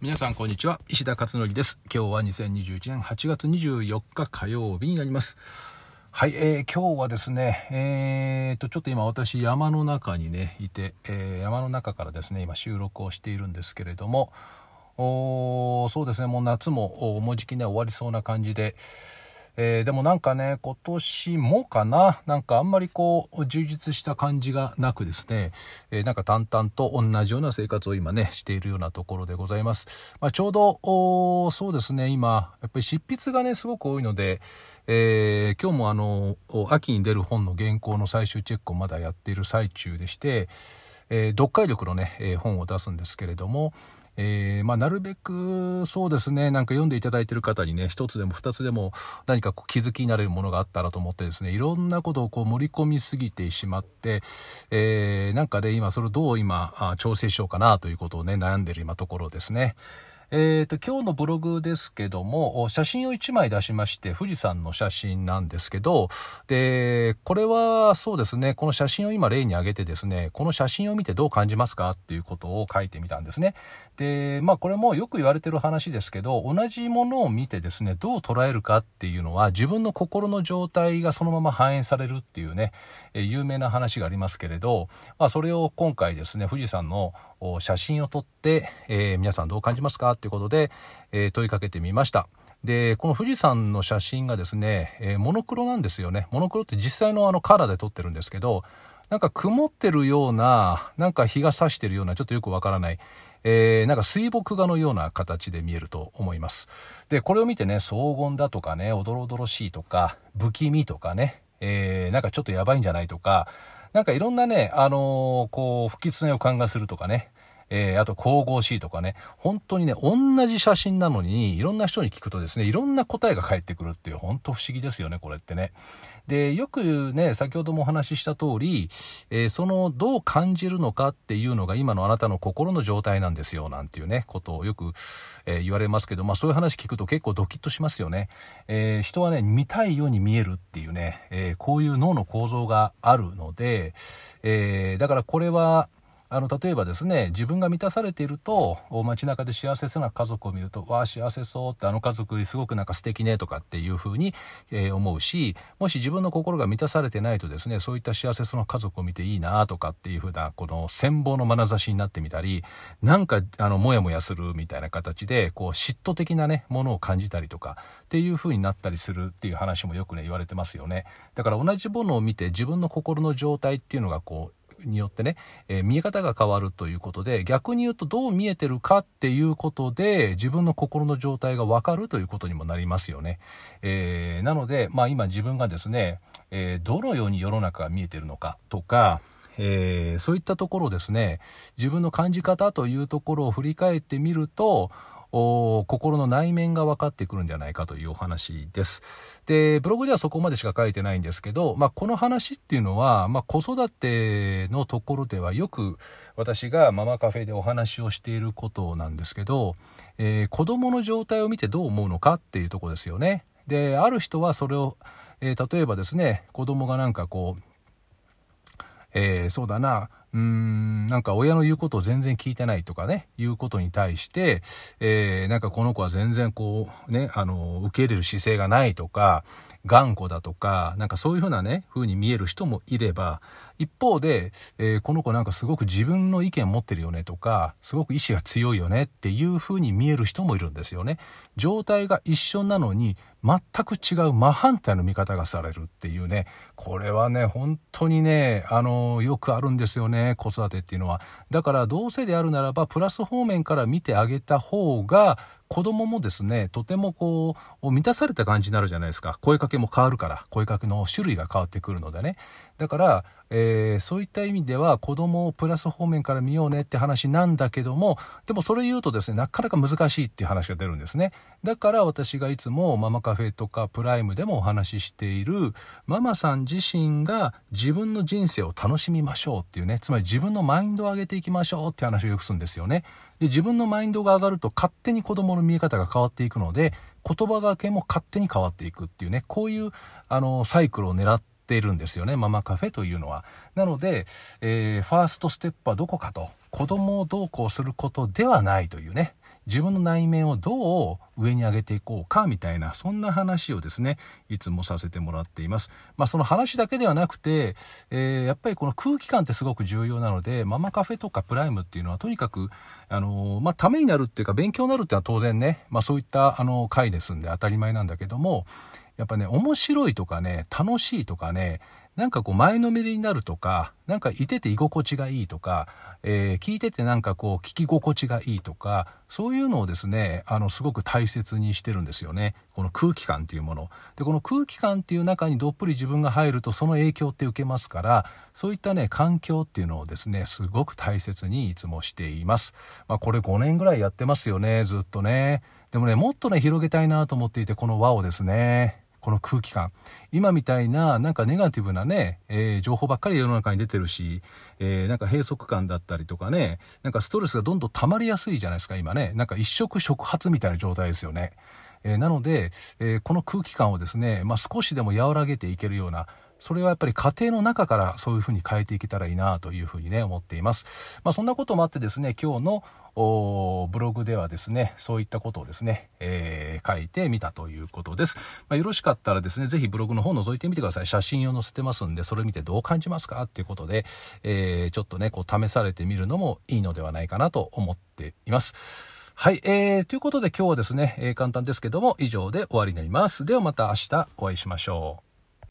皆さんこんにちは。石田勝則です。今日は2021年8月24日火曜日になります。はい、えー、今日はですねえー、とちょっと今私山の中にねいて、えー、山の中からですね今収録をしているんですけれどもおそうですねもう夏ももうじきね終わりそうな感じでえー、でもなんかね、今年もかな、なんかあんまりこう、充実した感じがなくですね、えー、なんか淡々と同じような生活を今ね、しているようなところでございます。まあ、ちょうど、そうですね、今、やっぱり執筆がね、すごく多いので、えー、今日もあの、秋に出る本の原稿の最終チェックをまだやっている最中でして、え、読解力のね、え、本を出すんですけれども、えー、まあ、なるべくそうですね、なんか読んでいただいてる方にね、一つでも二つでも何かこう気づきになれるものがあったらと思ってですね、いろんなことをこう盛り込みすぎてしまって、えー、なんかで、ね、今それをどう今調整しようかなということをね、悩んでる今ところですね。えっ、ー、と、今日のブログですけども、写真を1枚出しまして、富士山の写真なんですけど、で、これはそうですね、この写真を今例に挙げてですね、この写真を見てどう感じますかっていうことを書いてみたんですね。で、まあこれもよく言われてる話ですけど、同じものを見てですね、どう捉えるかっていうのは、自分の心の状態がそのまま反映されるっていうね、え有名な話がありますけれど、まあそれを今回ですね、富士山の写真を撮って、えー、皆さんどう感じますかってことで、えー、問いかけてみました。で、この富士山の写真がですね、えー、モノクロなんですよね。モノクロって実際のあのカラーで撮ってるんですけど、なんか曇ってるような、なんか日が差してるような、ちょっとよくわからない、えー、なんか水墨画のような形で見えると思います。で、これを見てね、荘厳だとかね、おどろおどろしいとか、不気味とかね、えー、なんかちょっとやばいんじゃないとか、なんかいろんなね、あのー、こう、不吉な予感がするとかね、えー、あと神々しいとかね、本当にね、同じ写真なのに、いろんな人に聞くとですね、いろんな答えが返ってくるっていう、本当不思議ですよね、これってね。で、よくね、先ほどもお話しした通り、えー、その、どう感じるのかっていうのが今のあなたの心の状態なんですよ、なんていうね、ことをよく、えー、言われますけど、まあそういう話聞くと結構ドキッとしますよね。え、人はね、見たいように見えるっていうね、えこういう脳の構造があるので、えだからこれは、あの例えばですね自分が満たされていると街中で幸せそうな家族を見るとわあ幸せそうってあの家族すごくなんか素敵ねとかっていうふうに、えー、思うしもし自分の心が満たされてないとですねそういった幸せそうな家族を見ていいなとかっていうふうなこの羨望の眼差しになってみたりなんかあのモヤモヤするみたいな形でこう嫉妬的なねものを感じたりとかっていうふうになったりするっていう話もよくね言われてますよね。だから同じものを見て自分の心の状態っていうのがこうによってね、えー、見え方が変わるということで、逆に言うとどう見えてるかっていうことで、自分の心の状態がわかるということにもなりますよね。えー、なので、まあ今自分がですね、えー、どのように世の中が見えてるのかとか、えー、そういったところですね、自分の感じ方というところを振り返ってみると、心の内面が分かってくるんじゃないかというお話です。で、ブログではそこまでしか書いてないんですけど、まあ、この話っていうのは、まあ、子育てのところではよく私がママカフェでお話をしていることなんですけど、えー、子供の状態を見てどう思うのかっていうとこですよね。で、ある人はそれを、えー、例えばですね、子供がなんかこう、えー、そうだな、うーん、なんか親の言うことを全然聞いてないとかね、いうことに対して、えー、なんかこの子は全然こう、ね、あの、受け入れる姿勢がないとか、頑固だとか、なんかそういうふうなね、風に見える人もいれば、一方で、えー、この子なんかすごく自分の意見持ってるよねとか、すごく意志が強いよねっていう風に見える人もいるんですよね。状態が一緒なのに、全く違う真反対の見方がされるっていうね、これはね、本当にね、あの、よくあるんですよね、子育てっていうのは。だから、どうせであるならば、プラス方面から見てあげた方が、子供もですね、とてもこう、満たされた感じになるじゃないですか。声かけも変わるから、声かけの種類が変わってくるのでね。だから、えー、そういった意味では子供をプラス方面から見ようねって話なんだけども、でもそれ言うとですね、なかなか難しいっていう話が出るんですね。だから私がいつもママカフェとかプライムでもお話ししている、ママさん自身が自分の人生を楽しみましょうっていうね、つまり自分のマインドを上げていきましょうって話をよくするんですよね。で、自分のマインドが上がると勝手に子供の見え方が変わっていくので、言葉がけも勝手に変わっていくっていうね、こういう、あの、サイクルを狙っているんですよね、ママカフェというのは。なので、えー、ファーストステップはどこかと、子供をどうこうすることではないというね、自分の内面をどう上に上げていこうかみたいなそんな話をですねいつもさせてもらっています。まあ、その話だけではなくて、えー、やっぱりこの空気感ってすごく重要なのでママカフェとかプライムっていうのはとにかくあのー、まあ、ためになるっていうか勉強になるっていうのは当然ね、まあ、そういったあの回ですんで当たり前なんだけどもやっぱね面白いとかね楽しいとかねなんかこう前のめりになるとか、なんかいてて居心地がいいとか、えー、聞いててなんかこう聞き心地がいいとか、そういうのをですね、あの、すごく大切にしてるんですよね。この空気感っていうもの。で、この空気感っていう中にどっぷり自分が入るとその影響って受けますから、そういったね、環境っていうのをですね、すごく大切にいつもしています。まあこれ5年ぐらいやってますよね、ずっとね。でもね、もっとね、広げたいなと思っていて、この輪をですね。この空気感。今みたいな、なんかネガティブなね、えー、情報ばっかり世の中に出てるし、えー、なんか閉塞感だったりとかね、なんかストレスがどんどん溜まりやすいじゃないですか、今ね。なんか一触触発みたいな状態ですよね。えー、なので、えこの空気感をですね、まあ、少しでも和らげていけるような、それはやっぱり家庭の中からそういうふうに変えていけたらいいなというふうにね、思っています。まあそんなこともあってですね、今日のブログではですね、そういったことをですね、えー、書いてみたということです。まあ、よろしかったらですね、ぜひブログの方覗いてみてください。写真を載せてますんで、それ見てどう感じますかっていうことで、えー、ちょっとね、こう試されてみるのもいいのではないかなと思っています。はい、えー、ということで今日はですね、えー、簡単ですけども以上で終わりになります。ではまた明日お会いしましょう。